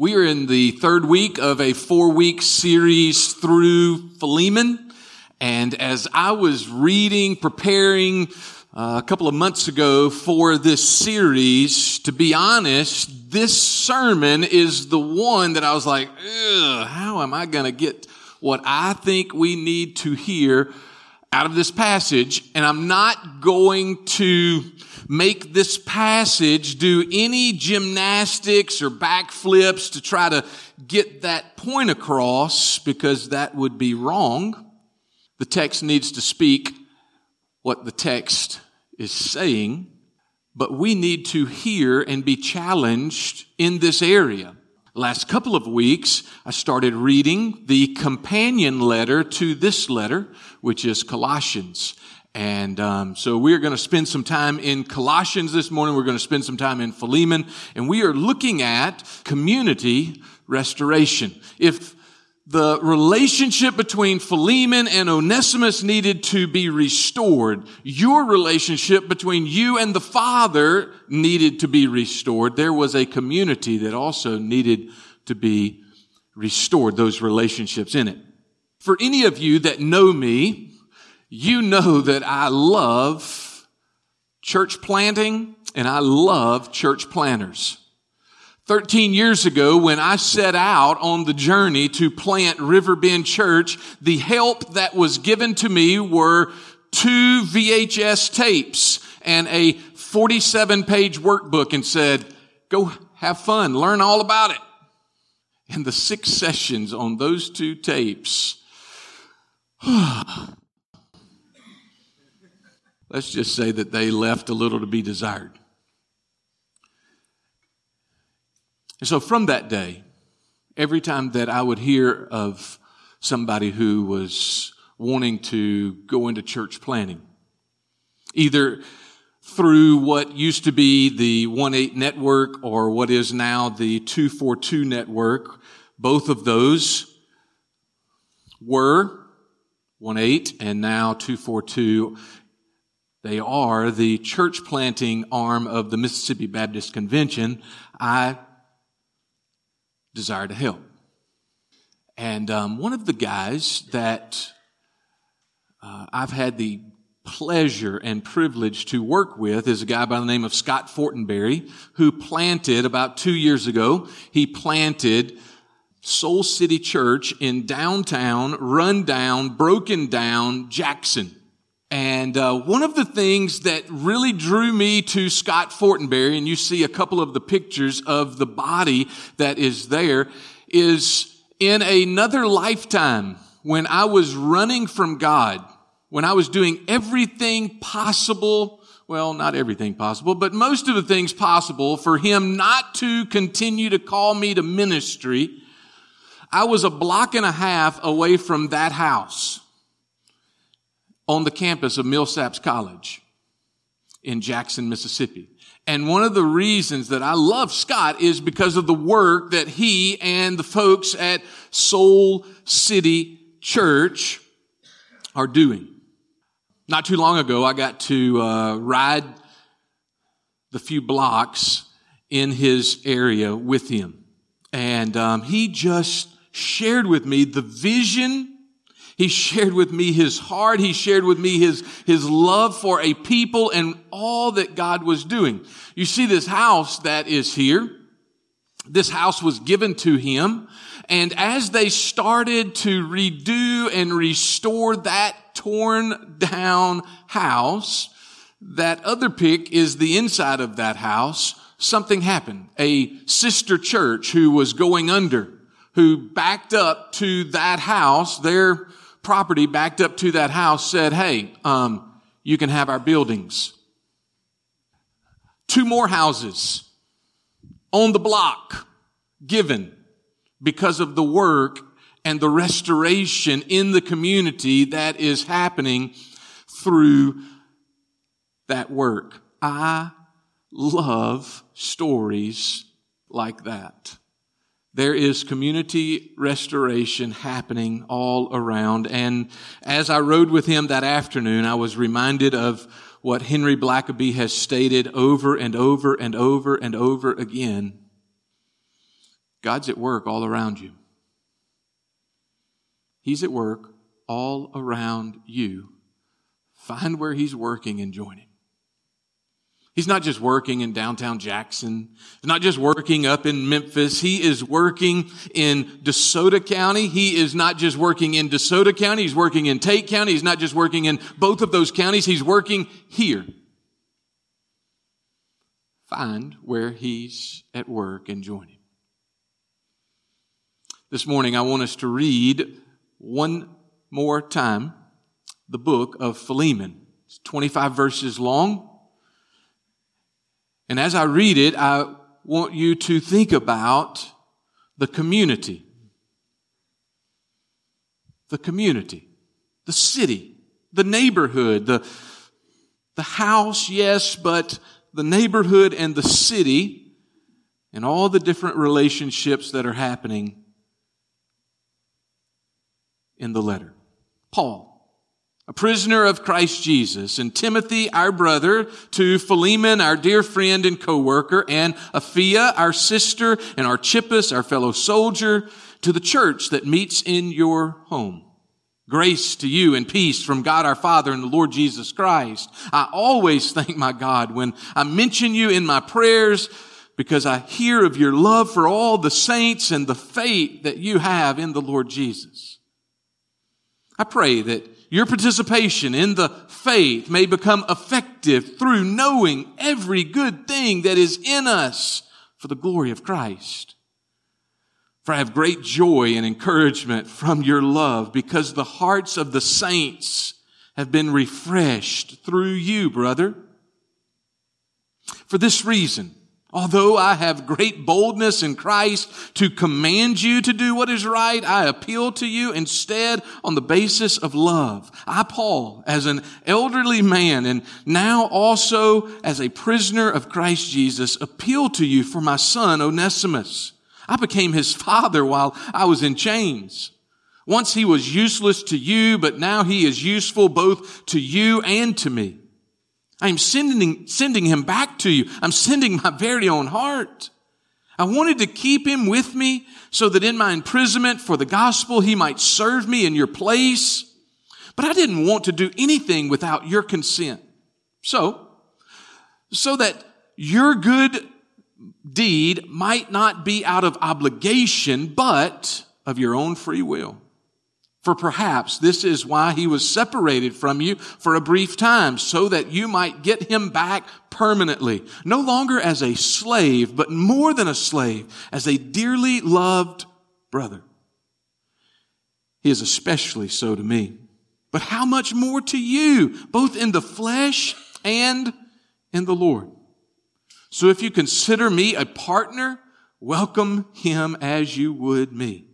We are in the third week of a four week series through Philemon. And as I was reading, preparing uh, a couple of months ago for this series, to be honest, this sermon is the one that I was like, how am I going to get what I think we need to hear out of this passage? And I'm not going to make this passage do any gymnastics or backflips to try to get that point across because that would be wrong. The text needs to speak what the text is saying, but we need to hear and be challenged in this area. Last couple of weeks, I started reading the companion letter to this letter, which is Colossians. And um, so we are going to spend some time in Colossians this morning. We're going to spend some time in Philemon, and we are looking at community restoration. If the relationship between Philemon and Onesimus needed to be restored. Your relationship between you and the Father needed to be restored. There was a community that also needed to be restored, those relationships in it. For any of you that know me, you know that I love church planting and I love church planters. 13 years ago, when I set out on the journey to plant Riverbend Church, the help that was given to me were two VHS tapes and a 47 page workbook and said, go have fun, learn all about it. And the six sessions on those two tapes, let's just say that they left a little to be desired. And so from that day, every time that I would hear of somebody who was wanting to go into church planting, either through what used to be the 1-8 network or what is now the 242 network, both of those were 1-8 and now 242 they are the church planting arm of the Mississippi Baptist Convention. I desire to help. And um, one of the guys that uh, I've had the pleasure and privilege to work with is a guy by the name of Scott Fortenberry, who planted about two years ago. He planted Soul City Church in downtown, run down, broken down Jackson. And uh, one of the things that really drew me to Scott Fortenberry, and you see a couple of the pictures of the body that is there, is in another lifetime when I was running from God, when I was doing everything possible, well, not everything possible, but most of the things possible for Him not to continue to call me to ministry, I was a block and a half away from that house on the campus of Millsaps College in Jackson, Mississippi. And one of the reasons that I love Scott is because of the work that he and the folks at Soul City Church are doing. Not too long ago, I got to uh, ride the few blocks in his area with him. And um, he just shared with me the vision he shared with me his heart. He shared with me his, his love for a people and all that God was doing. You see this house that is here. This house was given to him. And as they started to redo and restore that torn down house, that other pic is the inside of that house. Something happened. A sister church who was going under, who backed up to that house, their property backed up to that house said, Hey, um, you can have our buildings. Two more houses on the block given because of the work and the restoration in the community that is happening through that work. I love stories like that. There is community restoration happening all around. And as I rode with him that afternoon, I was reminded of what Henry Blackaby has stated over and over and over and over again. God's at work all around you. He's at work all around you. Find where He's working and join Him. He's not just working in downtown Jackson. He's not just working up in Memphis. He is working in DeSoto County. He is not just working in DeSoto County. He's working in Tate County. He's not just working in both of those counties. He's working here. Find where he's at work and join him. This morning, I want us to read one more time the book of Philemon. It's 25 verses long. And as I read it, I want you to think about the community. The community, the city, the neighborhood, the, the house, yes, but the neighborhood and the city and all the different relationships that are happening in the letter. Paul a prisoner of Christ Jesus, and Timothy, our brother, to Philemon, our dear friend and co-worker, and Apphia, our sister, and Archippus, our fellow soldier, to the church that meets in your home. Grace to you and peace from God our Father and the Lord Jesus Christ. I always thank my God when I mention you in my prayers because I hear of your love for all the saints and the faith that you have in the Lord Jesus. I pray that your participation in the faith may become effective through knowing every good thing that is in us for the glory of Christ. For I have great joy and encouragement from your love because the hearts of the saints have been refreshed through you, brother. For this reason, Although I have great boldness in Christ to command you to do what is right, I appeal to you instead on the basis of love. I, Paul, as an elderly man and now also as a prisoner of Christ Jesus, appeal to you for my son Onesimus. I became his father while I was in chains. Once he was useless to you, but now he is useful both to you and to me. I'm sending, sending him back to you. I'm sending my very own heart. I wanted to keep him with me so that in my imprisonment for the gospel, he might serve me in your place. But I didn't want to do anything without your consent. So, so that your good deed might not be out of obligation, but of your own free will. For perhaps this is why he was separated from you for a brief time, so that you might get him back permanently, no longer as a slave, but more than a slave, as a dearly loved brother. He is especially so to me. But how much more to you, both in the flesh and in the Lord? So if you consider me a partner, welcome him as you would me.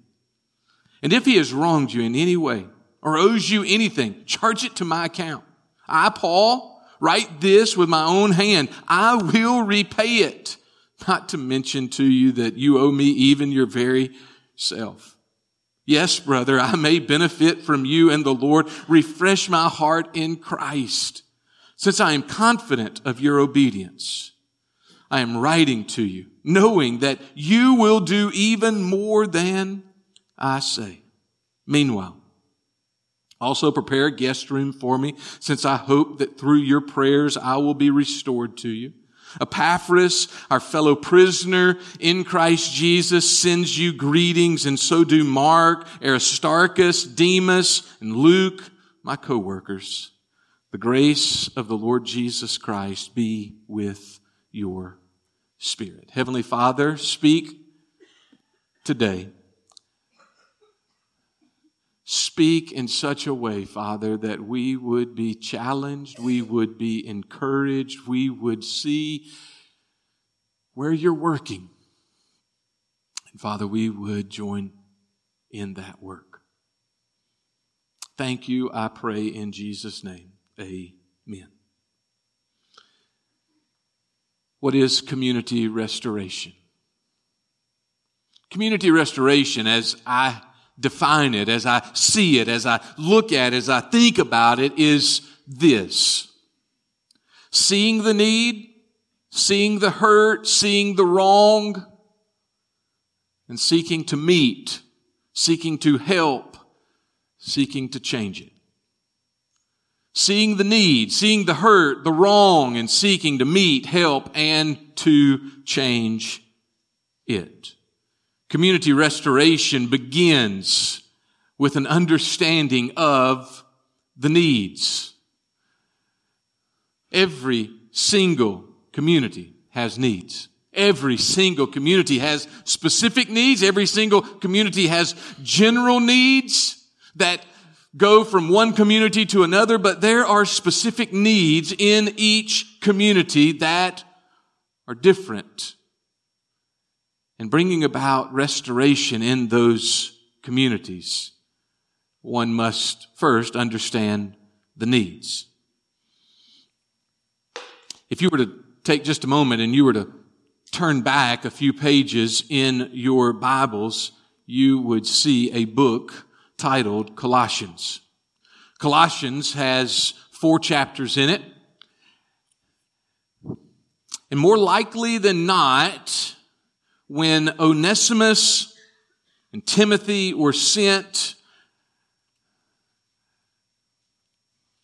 And if he has wronged you in any way or owes you anything, charge it to my account. I, Paul, write this with my own hand. I will repay it. Not to mention to you that you owe me even your very self. Yes, brother, I may benefit from you and the Lord. Refresh my heart in Christ. Since I am confident of your obedience, I am writing to you, knowing that you will do even more than I say. Meanwhile, also prepare a guest room for me, since I hope that through your prayers I will be restored to you. Epaphras, our fellow prisoner in Christ Jesus, sends you greetings, and so do Mark, Aristarchus, Demas, and Luke, my co-workers. The grace of the Lord Jesus Christ be with your spirit. Heavenly Father, speak today speak in such a way, Father, that we would be challenged, we would be encouraged, we would see where you're working. And Father, we would join in that work. Thank you, I pray in Jesus' name. Amen. What is community restoration? Community restoration, as I define it, as I see it, as I look at it, as I think about it, is this. Seeing the need, seeing the hurt, seeing the wrong, and seeking to meet, seeking to help, seeking to change it. Seeing the need, seeing the hurt, the wrong, and seeking to meet, help, and to change it. Community restoration begins with an understanding of the needs. Every single community has needs. Every single community has specific needs. Every single community has general needs that go from one community to another, but there are specific needs in each community that are different. And bringing about restoration in those communities, one must first understand the needs. If you were to take just a moment and you were to turn back a few pages in your Bibles, you would see a book titled Colossians. Colossians has four chapters in it. And more likely than not, when Onesimus and Timothy were sent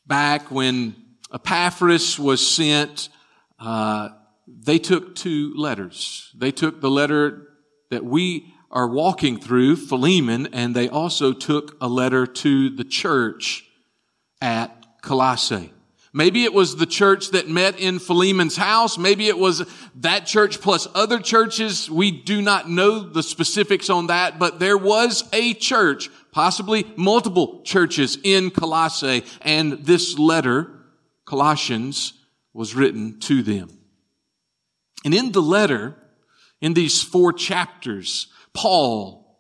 back, when Epaphras was sent, uh, they took two letters. They took the letter that we are walking through, Philemon, and they also took a letter to the church at Colossae. Maybe it was the church that met in Philemon's house. Maybe it was that church plus other churches. We do not know the specifics on that, but there was a church, possibly multiple churches in Colossae, and this letter, Colossians, was written to them. And in the letter, in these four chapters, Paul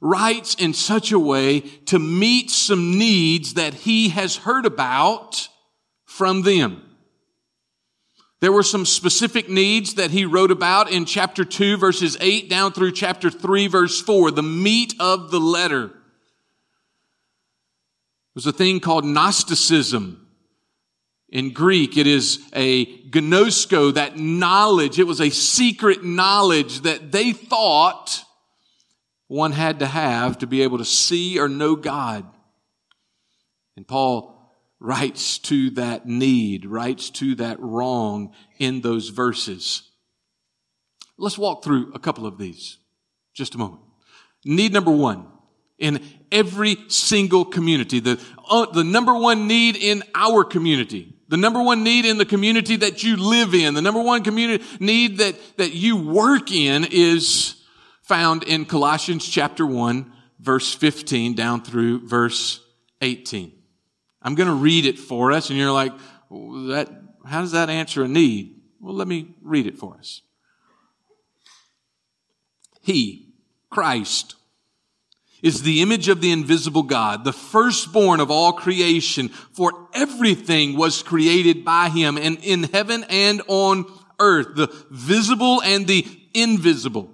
writes in such a way to meet some needs that he has heard about from them. There were some specific needs that he wrote about in chapter 2 verses 8 down through chapter 3 verse 4, the meat of the letter. was a thing called Gnosticism. In Greek, it is a gnosko, that knowledge. It was a secret knowledge that they thought one had to have to be able to see or know God. And Paul writes to that need, writes to that wrong in those verses. Let's walk through a couple of these. Just a moment. Need number one. In every single community, the, uh, the number one need in our community, the number one need in the community that you live in, the number one community need that, that you work in is found in Colossians chapter 1, verse 15 down through verse 18. I'm going to read it for us, and you're like, that, how does that answer a need? Well, let me read it for us. He, Christ, is the image of the invisible God, the firstborn of all creation, for everything was created by him, and in heaven and on earth, the visible and the invisible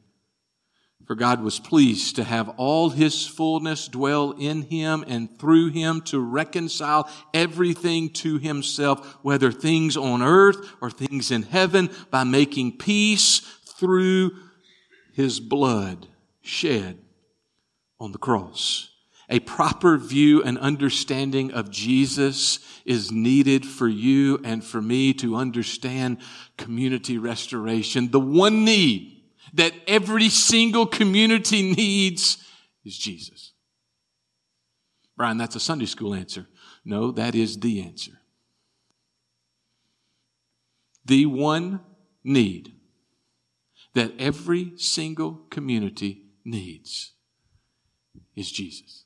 For God was pleased to have all his fullness dwell in him and through him to reconcile everything to himself, whether things on earth or things in heaven, by making peace through his blood shed on the cross. A proper view and understanding of Jesus is needed for you and for me to understand community restoration. The one need that every single community needs is Jesus. Brian, that's a Sunday school answer. No, that is the answer. The one need that every single community needs is Jesus.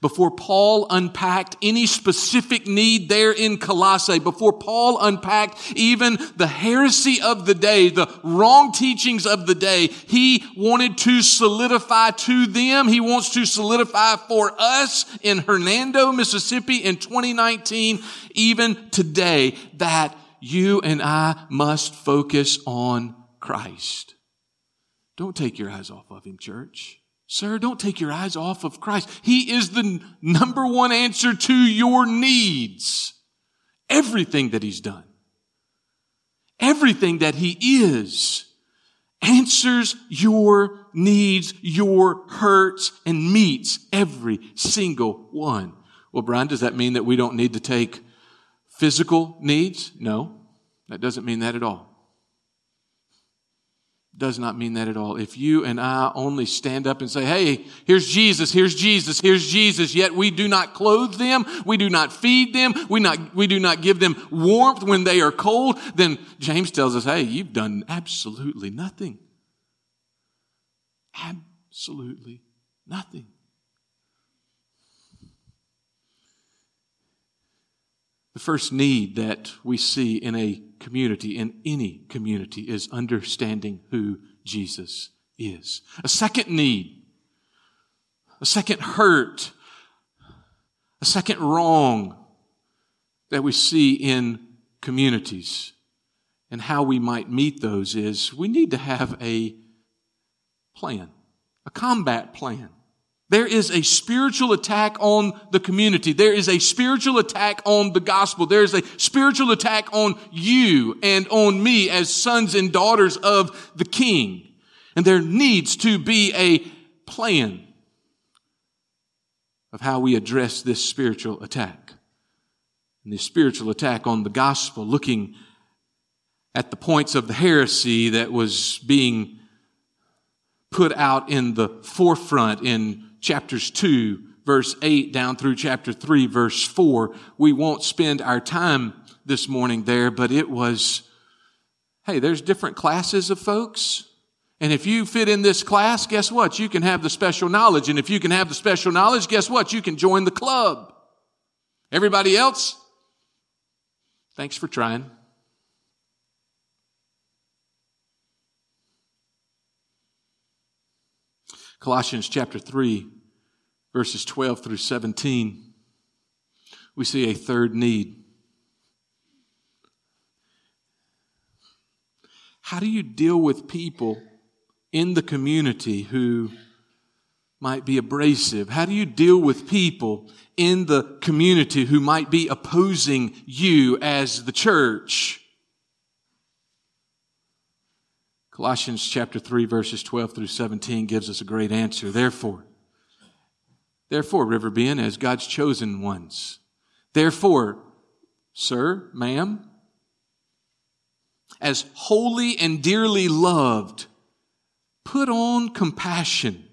Before Paul unpacked any specific need there in Colossae, before Paul unpacked even the heresy of the day, the wrong teachings of the day, he wanted to solidify to them, he wants to solidify for us in Hernando, Mississippi in 2019, even today, that you and I must focus on Christ. Don't take your eyes off of him, church. Sir, don't take your eyes off of Christ. He is the number one answer to your needs. Everything that He's done, everything that He is, answers your needs, your hurts, and meets every single one. Well, Brian, does that mean that we don't need to take physical needs? No, that doesn't mean that at all does not mean that at all. If you and I only stand up and say, hey, here's Jesus, here's Jesus, here's Jesus, yet we do not clothe them, we do not feed them, we, not, we do not give them warmth when they are cold, then James tells us, hey, you've done absolutely nothing. Absolutely nothing. The first need that we see in a community, in any community, is understanding who Jesus is. A second need, a second hurt, a second wrong that we see in communities and how we might meet those is we need to have a plan, a combat plan. There is a spiritual attack on the community. There is a spiritual attack on the gospel. There is a spiritual attack on you and on me as sons and daughters of the king. And there needs to be a plan of how we address this spiritual attack. And this spiritual attack on the gospel, looking at the points of the heresy that was being put out in the forefront in chapters 2, verse 8 down through chapter 3, verse 4. We won't spend our time this morning there, but it was, hey, there's different classes of folks. And if you fit in this class, guess what? You can have the special knowledge. And if you can have the special knowledge, guess what? You can join the club. Everybody else? Thanks for trying. Colossians chapter 3, verses 12 through 17, we see a third need. How do you deal with people in the community who might be abrasive? How do you deal with people in the community who might be opposing you as the church? Colossians chapter 3 verses 12 through 17 gives us a great answer. Therefore, therefore, Riverbend, as God's chosen ones, therefore, sir, ma'am, as holy and dearly loved, put on compassion.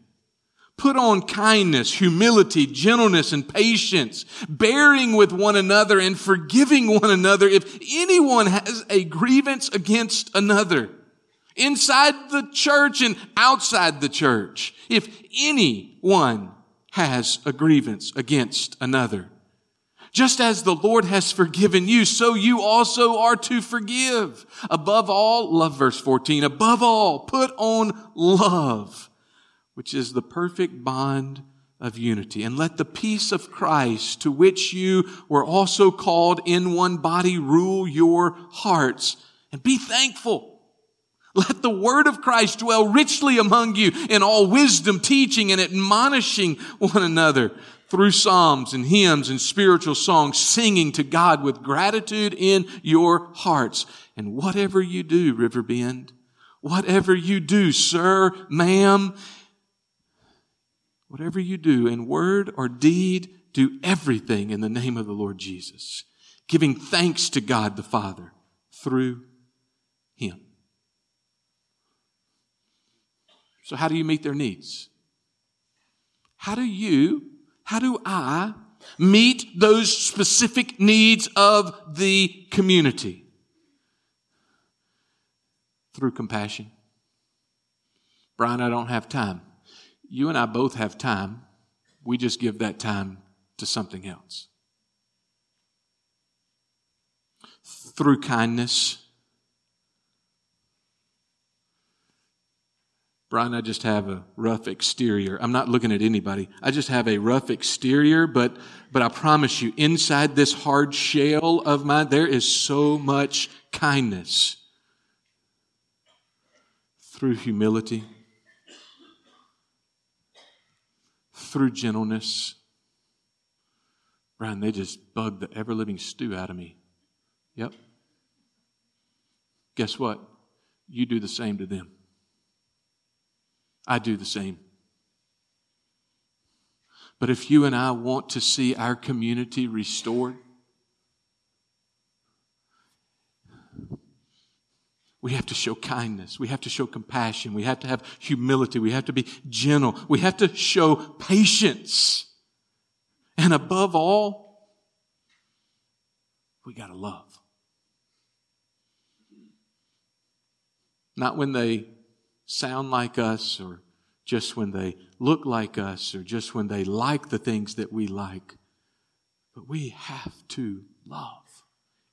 Put on kindness, humility, gentleness, and patience, bearing with one another and forgiving one another if anyone has a grievance against another inside the church and outside the church. If anyone has a grievance against another, just as the Lord has forgiven you, so you also are to forgive. Above all, love verse 14, above all, put on love, which is the perfect bond of unity. And let the peace of Christ, to which you were also called in one body, rule your hearts. And be thankful. Let the word of Christ dwell richly among you in all wisdom, teaching and admonishing one another through psalms and hymns and spiritual songs, singing to God with gratitude in your hearts. And whatever you do, Riverbend, whatever you do, sir, ma'am, whatever you do in word or deed, do everything in the name of the Lord Jesus, giving thanks to God the Father through Him. So, how do you meet their needs? How do you, how do I meet those specific needs of the community? Through compassion. Brian, I don't have time. You and I both have time, we just give that time to something else. Through kindness, Brian, I just have a rough exterior. I'm not looking at anybody. I just have a rough exterior, but, but I promise you, inside this hard shell of mine, there is so much kindness. Through humility, through gentleness. Brian, they just bug the ever living stew out of me. Yep. Guess what? You do the same to them. I do the same. But if you and I want to see our community restored, we have to show kindness. We have to show compassion. We have to have humility. We have to be gentle. We have to show patience. And above all, we got to love. Not when they sound like us or just when they look like us or just when they like the things that we like. But we have to love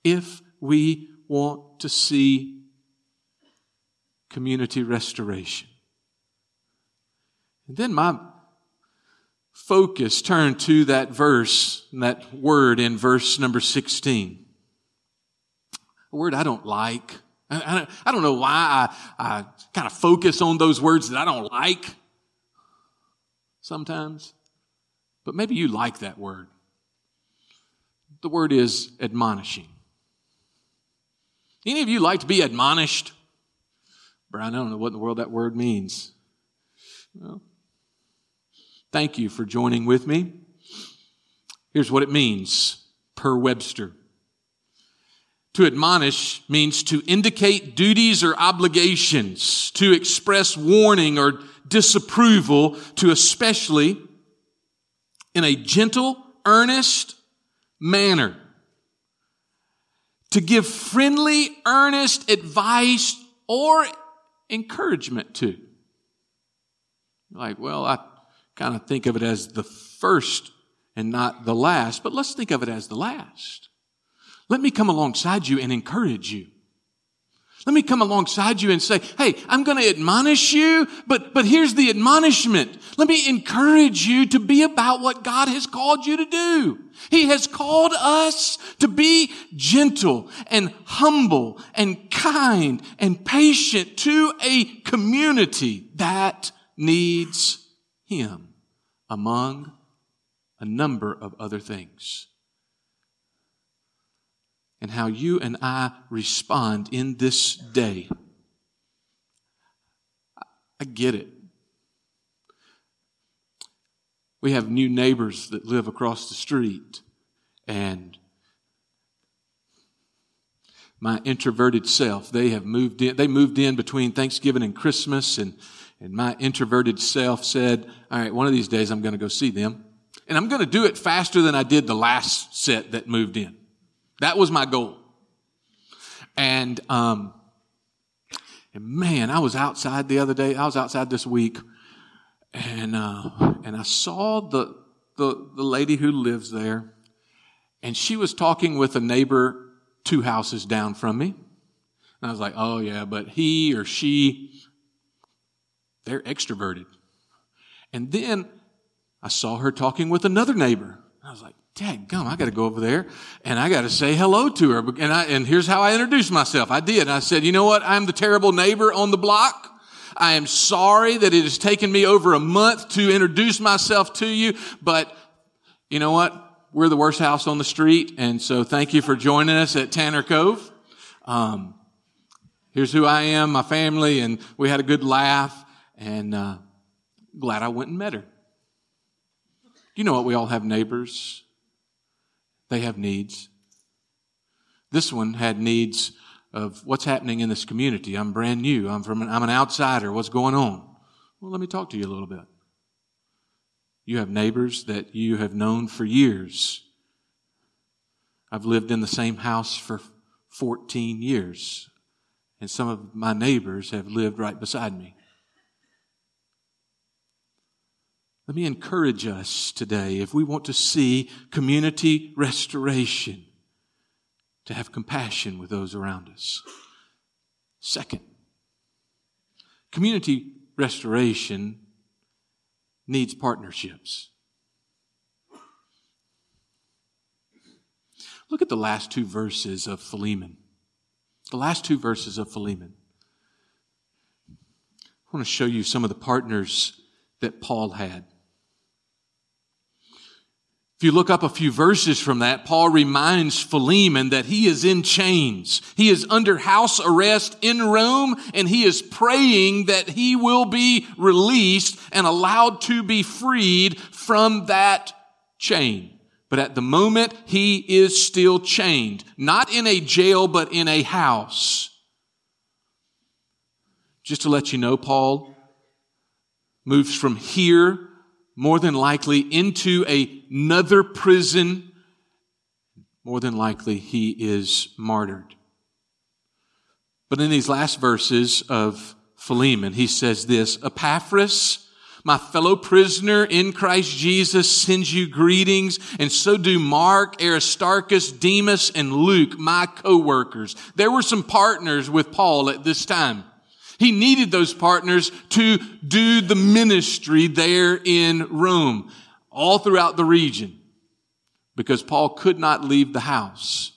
if we want to see community restoration. And then my focus turned to that verse, that word in verse number 16. A word I don't like. I, don't know why I, I kind of focus on those words that I don't like sometimes, but maybe you like that word. The word is admonishing. Any of you like to be admonished? Brian, I don't know what in the world that word means. Well, thank you for joining with me. Here's what it means per Webster. To admonish means to indicate duties or obligations, to express warning or disapproval to especially in a gentle, earnest manner. To give friendly, earnest advice or encouragement to. Like, well, I kind of think of it as the first and not the last, but let's think of it as the last. Let me come alongside you and encourage you. Let me come alongside you and say, Hey, I'm going to admonish you, but, but here's the admonishment. Let me encourage you to be about what God has called you to do. He has called us to be gentle and humble and kind and patient to a community that needs Him among a number of other things and how you and I respond in this day. I get it. We have new neighbors that live across the street, and my introverted self, they have moved in, they moved in between Thanksgiving and Christmas, and, and my introverted self said, All right, one of these days I'm going to go see them. And I'm going to do it faster than I did the last set that moved in. That was my goal. And, um, and man, I was outside the other day. I was outside this week and, uh, and I saw the, the, the lady who lives there and she was talking with a neighbor two houses down from me. And I was like, oh yeah, but he or she, they're extroverted. And then I saw her talking with another neighbor. I was like, Dad gum, I got to go over there and I got to say hello to her. And I, and here's how I introduced myself. I did. I said, you know what? I'm the terrible neighbor on the block. I am sorry that it has taken me over a month to introduce myself to you, but you know what? We're the worst house on the street. And so thank you for joining us at Tanner Cove. Um, here's who I am, my family, and we had a good laugh and, uh, glad I went and met her. You know what? We all have neighbors they have needs. This one had needs of what's happening in this community. I'm brand new. I'm from an, I'm an outsider. What's going on? Well, let me talk to you a little bit. You have neighbors that you have known for years. I've lived in the same house for 14 years, and some of my neighbors have lived right beside me. Let me encourage us today, if we want to see community restoration, to have compassion with those around us. Second, community restoration needs partnerships. Look at the last two verses of Philemon. The last two verses of Philemon. I want to show you some of the partners that Paul had. If you look up a few verses from that, Paul reminds Philemon that he is in chains. He is under house arrest in Rome and he is praying that he will be released and allowed to be freed from that chain. But at the moment, he is still chained. Not in a jail, but in a house. Just to let you know, Paul moves from here more than likely into another prison. More than likely, he is martyred. But in these last verses of Philemon, he says this, Epaphras, my fellow prisoner in Christ Jesus sends you greetings, and so do Mark, Aristarchus, Demas, and Luke, my co-workers. There were some partners with Paul at this time. He needed those partners to do the ministry there in Rome, all throughout the region, because Paul could not leave the house.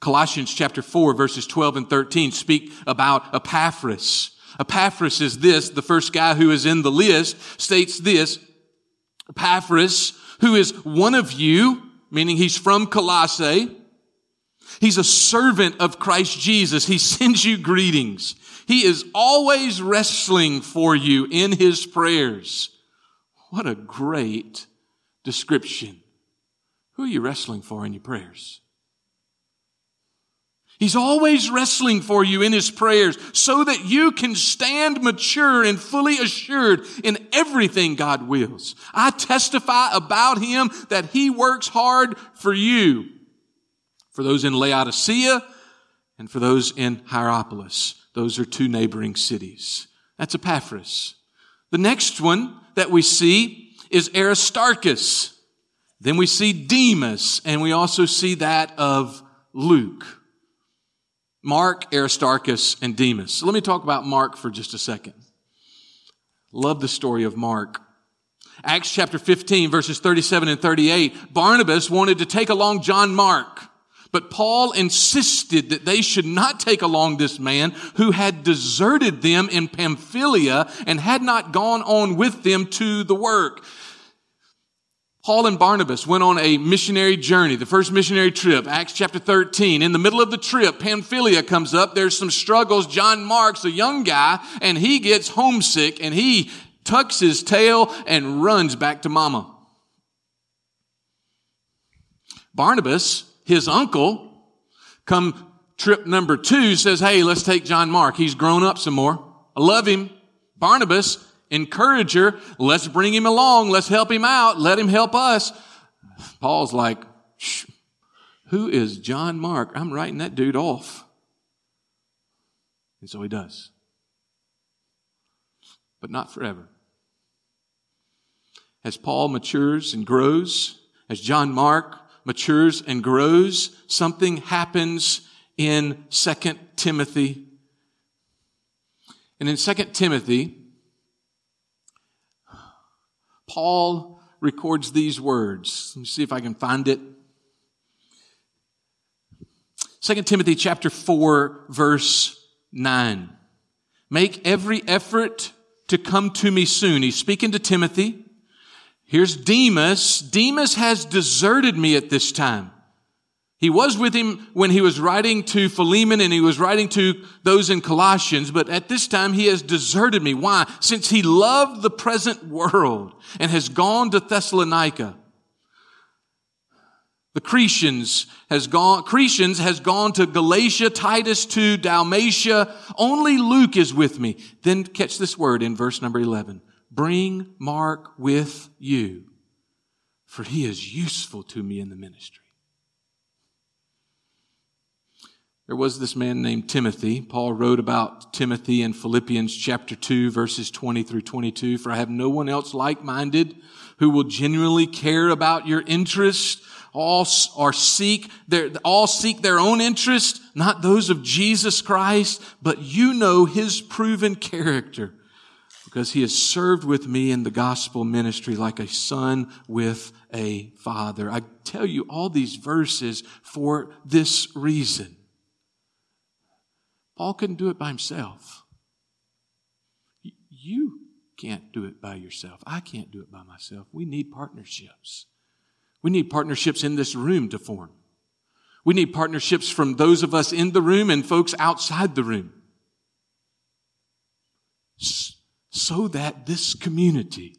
Colossians chapter 4 verses 12 and 13 speak about Epaphras. Epaphras is this, the first guy who is in the list states this, Epaphras, who is one of you, meaning he's from Colossae, He's a servant of Christ Jesus. He sends you greetings. He is always wrestling for you in his prayers. What a great description. Who are you wrestling for in your prayers? He's always wrestling for you in his prayers so that you can stand mature and fully assured in everything God wills. I testify about him that he works hard for you for those in Laodicea and for those in Hierapolis. Those are two neighboring cities. That's Epaphras. The next one that we see is Aristarchus. Then we see Demas, and we also see that of Luke. Mark, Aristarchus, and Demas. So let me talk about Mark for just a second. Love the story of Mark. Acts chapter 15 verses 37 and 38. Barnabas wanted to take along John Mark. But Paul insisted that they should not take along this man who had deserted them in Pamphylia and had not gone on with them to the work. Paul and Barnabas went on a missionary journey, the first missionary trip, Acts chapter 13. In the middle of the trip, Pamphylia comes up. There's some struggles. John Mark's a young guy and he gets homesick and he tucks his tail and runs back to mama. Barnabas his uncle, come trip number two, says, Hey, let's take John Mark. He's grown up some more. I love him. Barnabas, encourager. Let's bring him along. Let's help him out. Let him help us. Paul's like, who is John Mark? I'm writing that dude off. And so he does. But not forever. As Paul matures and grows, as John Mark matures and grows, something happens in 2 Timothy. And in 2 Timothy, Paul records these words. Let me see if I can find it. 2 Timothy chapter 4 verse 9. Make every effort to come to me soon. He's speaking to Timothy. Here's Demas. Demas has deserted me at this time. He was with him when he was writing to Philemon and he was writing to those in Colossians, but at this time he has deserted me. Why? Since he loved the present world and has gone to Thessalonica. The Crescens has gone, Crescens has gone to Galatia, Titus to Dalmatia. Only Luke is with me. Then catch this word in verse number 11. Bring Mark with you, for he is useful to me in the ministry. There was this man named Timothy. Paul wrote about Timothy in Philippians chapter 2 verses 20 through 22. For I have no one else like-minded who will genuinely care about your interest. All are seek their, all seek their own interest, not those of Jesus Christ, but you know his proven character because he has served with me in the gospel ministry like a son with a father. I tell you all these verses for this reason. Paul couldn't do it by himself. You can't do it by yourself. I can't do it by myself. We need partnerships. We need partnerships in this room to form. We need partnerships from those of us in the room and folks outside the room. So that this community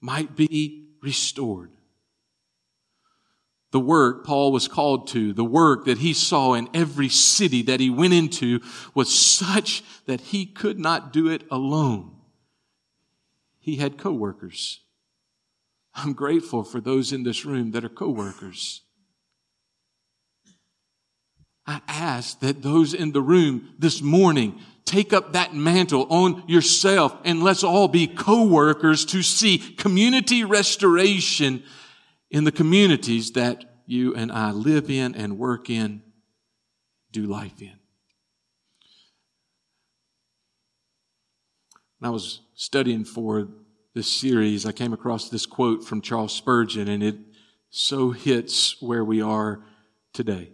might be restored the work Paul was called to, the work that he saw in every city that he went into was such that he could not do it alone. He had coworkers. I'm grateful for those in this room that are coworkers. I ask that those in the room this morning take up that mantle on yourself and let's all be co-workers to see community restoration in the communities that you and I live in and work in, do life in. When I was studying for this series, I came across this quote from Charles Spurgeon, and it so hits where we are today.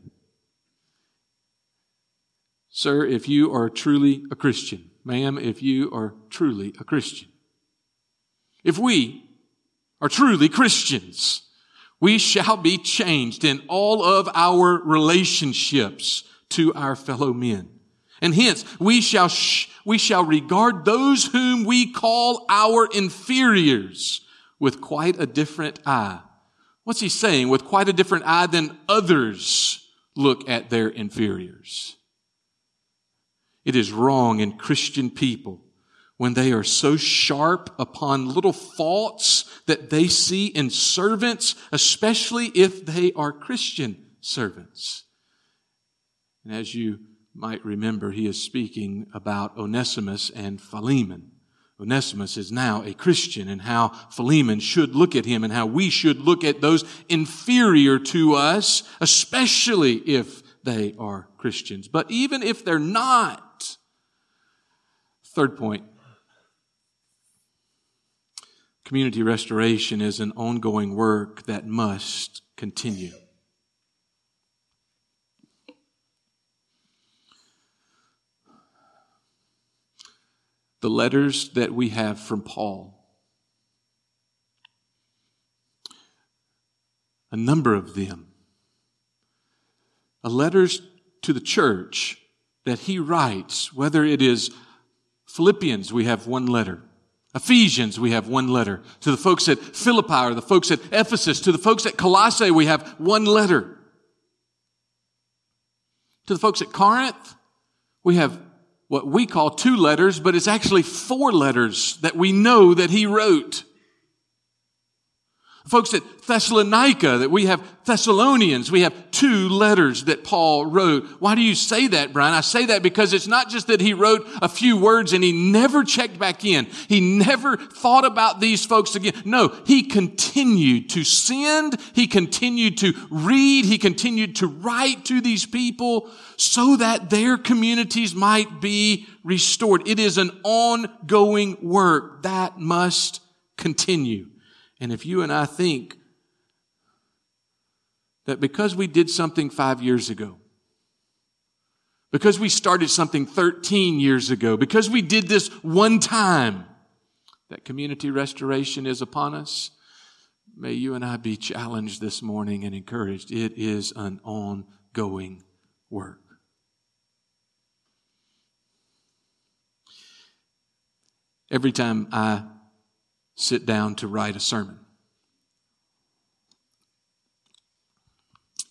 Sir, if you are truly a Christian, ma'am, if you are truly a Christian, if we are truly Christians, we shall be changed in all of our relationships to our fellow men. And hence, we shall, sh- we shall regard those whom we call our inferiors with quite a different eye. What's he saying? With quite a different eye than others look at their inferiors. It is wrong in Christian people when they are so sharp upon little faults that they see in servants, especially if they are Christian servants. And as you might remember, he is speaking about Onesimus and Philemon. Onesimus is now a Christian and how Philemon should look at him and how we should look at those inferior to us, especially if they are Christians. But even if they're not, third point, Community restoration is an ongoing work that must continue. The letters that we have from Paul, a number of them, letters to the church that he writes, whether it is Philippians, we have one letter. Ephesians, we have one letter. To the folks at Philippi or the folks at Ephesus, to the folks at Colossae, we have one letter. To the folks at Corinth, we have what we call two letters, but it's actually four letters that we know that he wrote. Folks at Thessalonica, that we have Thessalonians, we have two letters that Paul wrote. Why do you say that, Brian? I say that because it's not just that he wrote a few words and he never checked back in. He never thought about these folks again. No, he continued to send. He continued to read. He continued to write to these people so that their communities might be restored. It is an ongoing work that must continue. And if you and I think that because we did something five years ago, because we started something 13 years ago, because we did this one time, that community restoration is upon us, may you and I be challenged this morning and encouraged. It is an ongoing work. Every time I sit down to write a sermon.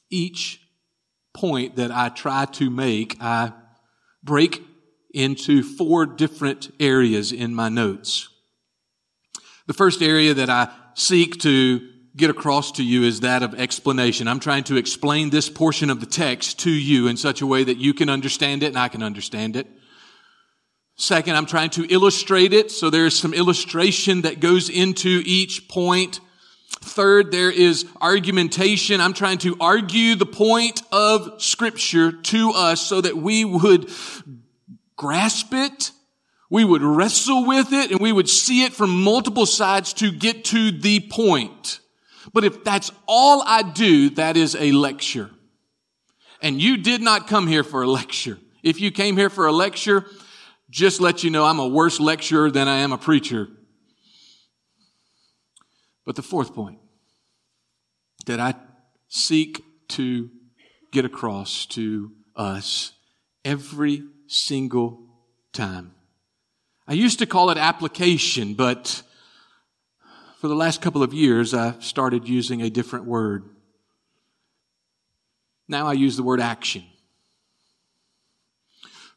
Each point that I try to make, I break into four different areas in my notes. The first area that I seek to get across to you is that of explanation. I'm trying to explain this portion of the text to you in such a way that you can understand it and I can understand it. Second, I'm trying to illustrate it, so there's some illustration that goes into each point. Third, there is argumentation. I'm trying to argue the point of scripture to us so that we would grasp it, we would wrestle with it, and we would see it from multiple sides to get to the point. But if that's all I do, that is a lecture. And you did not come here for a lecture. If you came here for a lecture, just let you know I'm a worse lecturer than I am a preacher. But the fourth point that I seek to get across to us every single time. I used to call it application, but for the last couple of years, I started using a different word. Now I use the word action.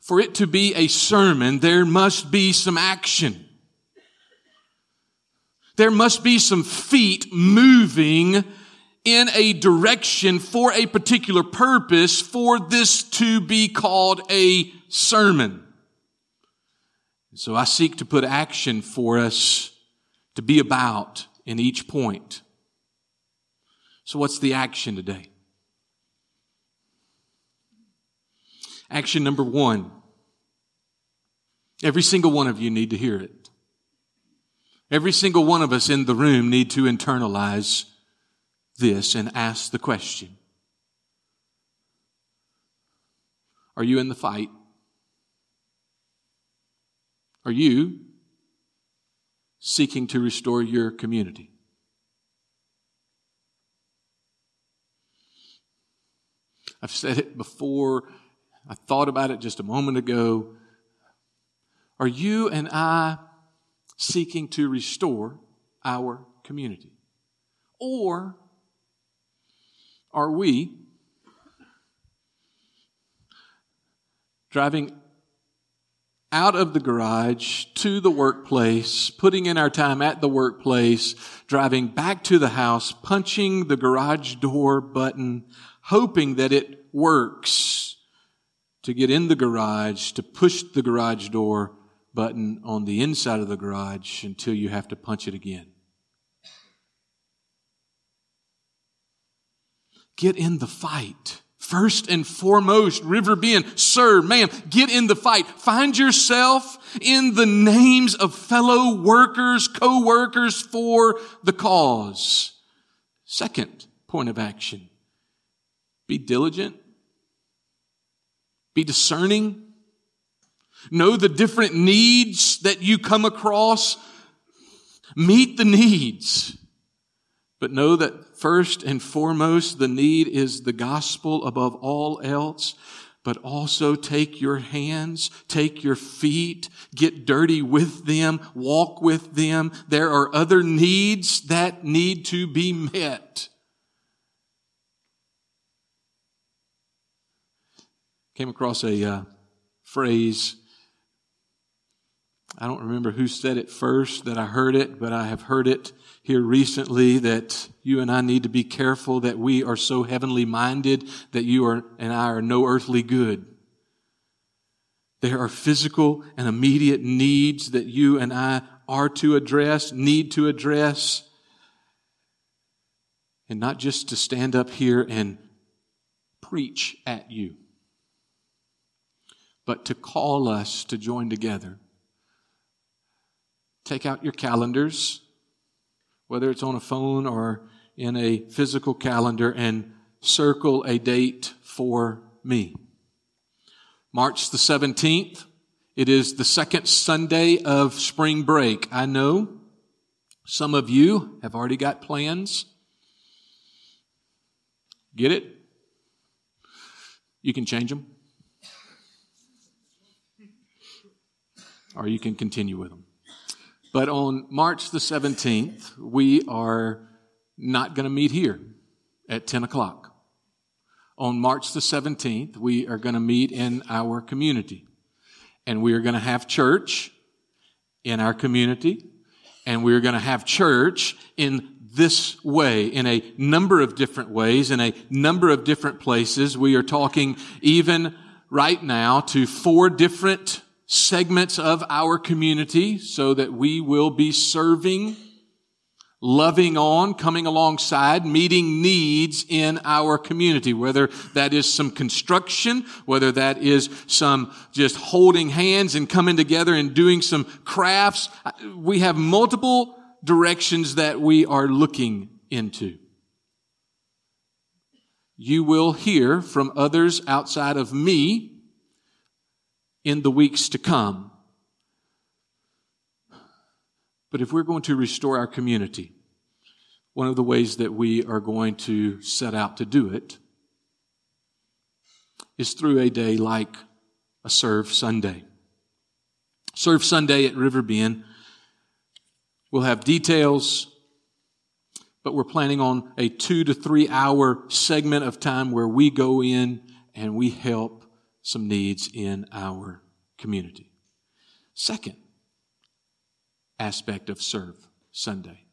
For it to be a sermon, there must be some action. There must be some feet moving in a direction for a particular purpose for this to be called a sermon. So I seek to put action for us to be about in each point. So what's the action today? Action number one. Every single one of you need to hear it. Every single one of us in the room need to internalize this and ask the question. Are you in the fight? Are you seeking to restore your community? I've said it before. I thought about it just a moment ago. Are you and I seeking to restore our community? Or are we driving out of the garage to the workplace, putting in our time at the workplace, driving back to the house, punching the garage door button, hoping that it works to get in the garage, to push the garage door button on the inside of the garage until you have to punch it again. Get in the fight. First and foremost, River Bend, sir, ma'am, get in the fight. Find yourself in the names of fellow workers, co-workers for the cause. Second point of action. Be diligent. Be discerning. Know the different needs that you come across. Meet the needs. But know that first and foremost, the need is the gospel above all else. But also take your hands, take your feet, get dirty with them, walk with them. There are other needs that need to be met. Came across a uh, phrase I don't remember who said it first that I heard it, but I have heard it here recently that you and I need to be careful that we are so heavenly minded that you are and I are no earthly good. There are physical and immediate needs that you and I are to address, need to address, and not just to stand up here and preach at you, but to call us to join together Take out your calendars, whether it's on a phone or in a physical calendar, and circle a date for me. March the 17th, it is the second Sunday of spring break. I know some of you have already got plans. Get it? You can change them. Or you can continue with them. But on March the 17th, we are not going to meet here at 10 o'clock. On March the 17th, we are going to meet in our community. And we are going to have church in our community. and we're going to have church in this way, in a number of different ways, in a number of different places. We are talking even right now to four different segments of our community so that we will be serving loving on, coming alongside, meeting needs in our community, whether that is some construction, whether that is some just holding hands and coming together and doing some crafts. We have multiple directions that we are looking into. You will hear from others outside of me in the weeks to come but if we're going to restore our community, one of the ways that we are going to set out to do it is through a day like a Serve Sunday. Serve Sunday at Riverbend. We'll have details, but we're planning on a two to three hour segment of time where we go in and we help some needs in our community. Second, aspect of Serve Sunday.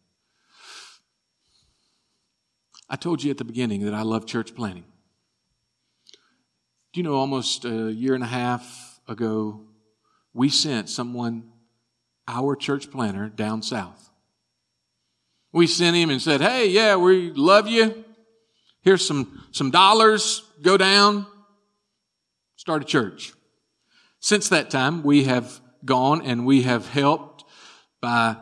I told you at the beginning that I love church planting. Do you know almost a year and a half ago, we sent someone, our church planter, down south. We sent him and said, Hey, yeah, we love you. Here's some, some dollars. Go down. Start a church. Since that time, we have gone and we have helped by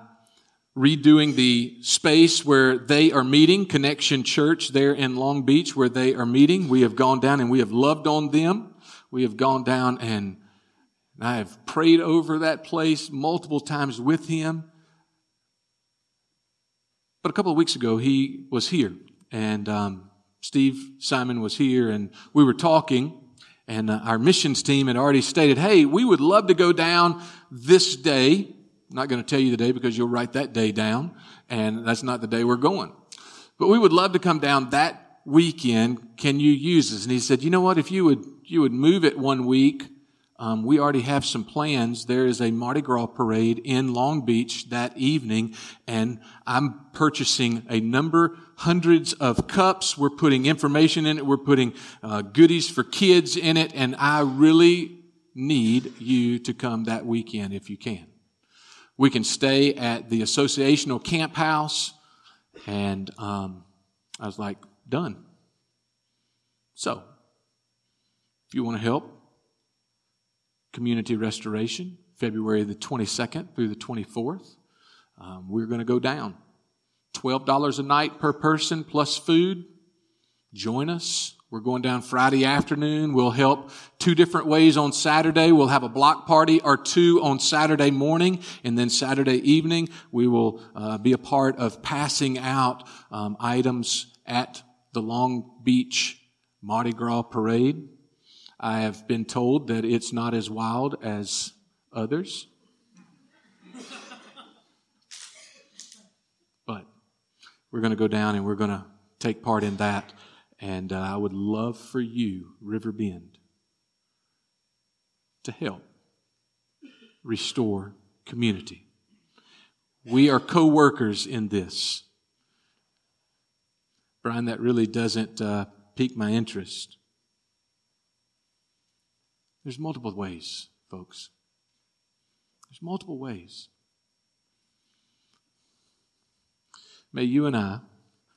redoing the space where they are meeting, Connection Church there in Long Beach where they are meeting. We have gone down and we have loved on them. We have gone down and I have prayed over that place multiple times with him. But a couple of weeks ago, he was here and um, Steve Simon was here and we were talking and uh, our missions team had already stated, hey, we would love to go down this day I'm not going to tell you the day because you'll write that day down, and that's not the day we're going. But we would love to come down that weekend. Can you use this? And he said, you know what? If you would, you would move it one week. Um, we already have some plans. There is a Mardi Gras parade in Long Beach that evening, and I'm purchasing a number, hundreds of cups. We're putting information in it. We're putting uh, goodies for kids in it, and I really need you to come that weekend if you can. We can stay at the associational camp house. And um, I was like, done. So, if you want to help, community restoration, February the 22nd through the 24th, um, we're going to go down. $12 a night per person plus food. Join us. We're going down Friday afternoon. We'll help two different ways on Saturday. We'll have a block party or two on Saturday morning, and then Saturday evening we will uh, be a part of passing out um, items at the Long Beach Mardi Gras parade. I have been told that it's not as wild as others. but we're going to go down and we're going to take part in that. And uh, I would love for you, Riverbend, to help restore community. We are co workers in this. Brian, that really doesn't uh, pique my interest. There's multiple ways, folks. There's multiple ways. May you and I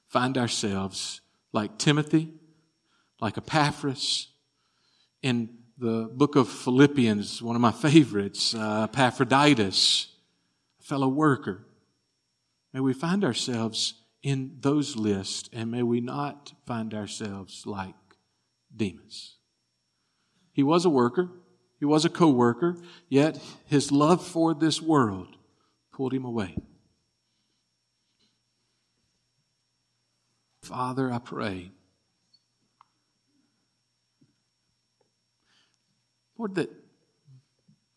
find ourselves like Timothy, like Epaphras. In the book of Philippians, one of my favorites, uh, Epaphroditus, a fellow worker. May we find ourselves in those lists, and may we not find ourselves like Demas. He was a worker, he was a co worker, yet his love for this world pulled him away. Father, I pray, Lord, that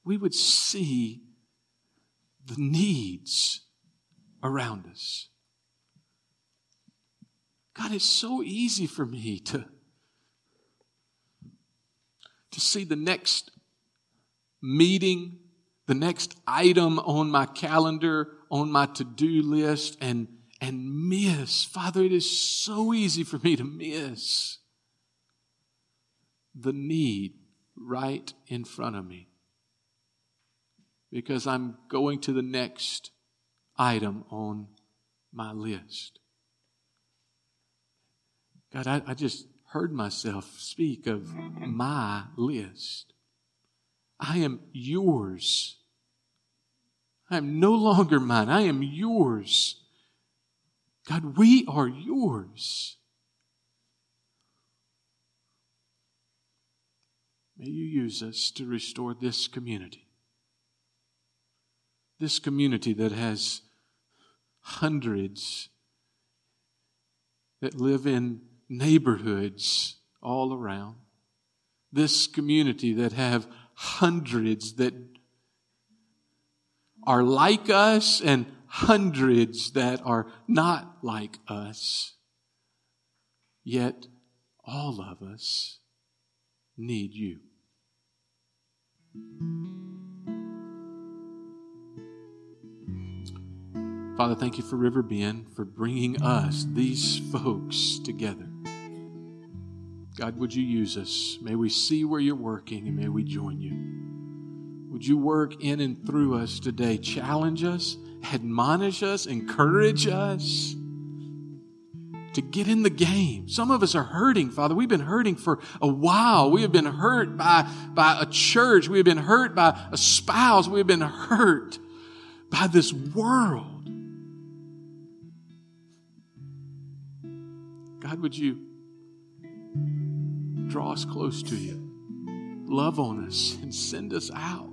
we would see the needs around us. God, it's so easy for me to, to see the next meeting, the next item on my calendar, on my to-do list, and, and miss. Father, it is so easy for me to miss the need right in front of me because I'm going to the next item on my list. God, I, I just heard myself speak of my list. I am yours. I am no longer mine. I am yours. God, we are yours. May you use us to restore this community. This community that has hundreds that live in neighborhoods all around. This community that have hundreds that are like us and hundreds that are not like us. Yet all of us need you. Father, thank you for River Bend for bringing us, these folks, together. God, would you use us? May we see where you're working and may we join you. Would you work in and through us today? Challenge us, admonish us, encourage us to get in the game. Some of us are hurting, Father. We've been hurting for a while. We have been hurt by, by a church. We have been hurt by a spouse. We have been hurt by this world. God, would you draw us close to you? Love on us and send us out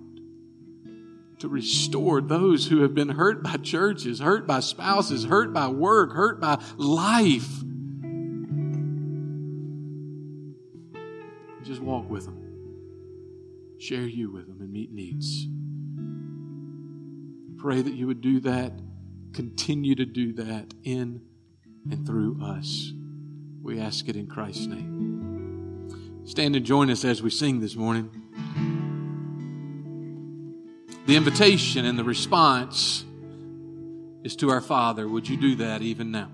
to restore those who have been hurt by churches, hurt by spouses, hurt by work, hurt by life. Just walk with them, share you with them, and meet needs. Pray that you would do that, continue to do that in and through us. We ask it in Christ's name. Stand and join us as we sing this morning. The invitation and the response is to our Father. Would you do that even now?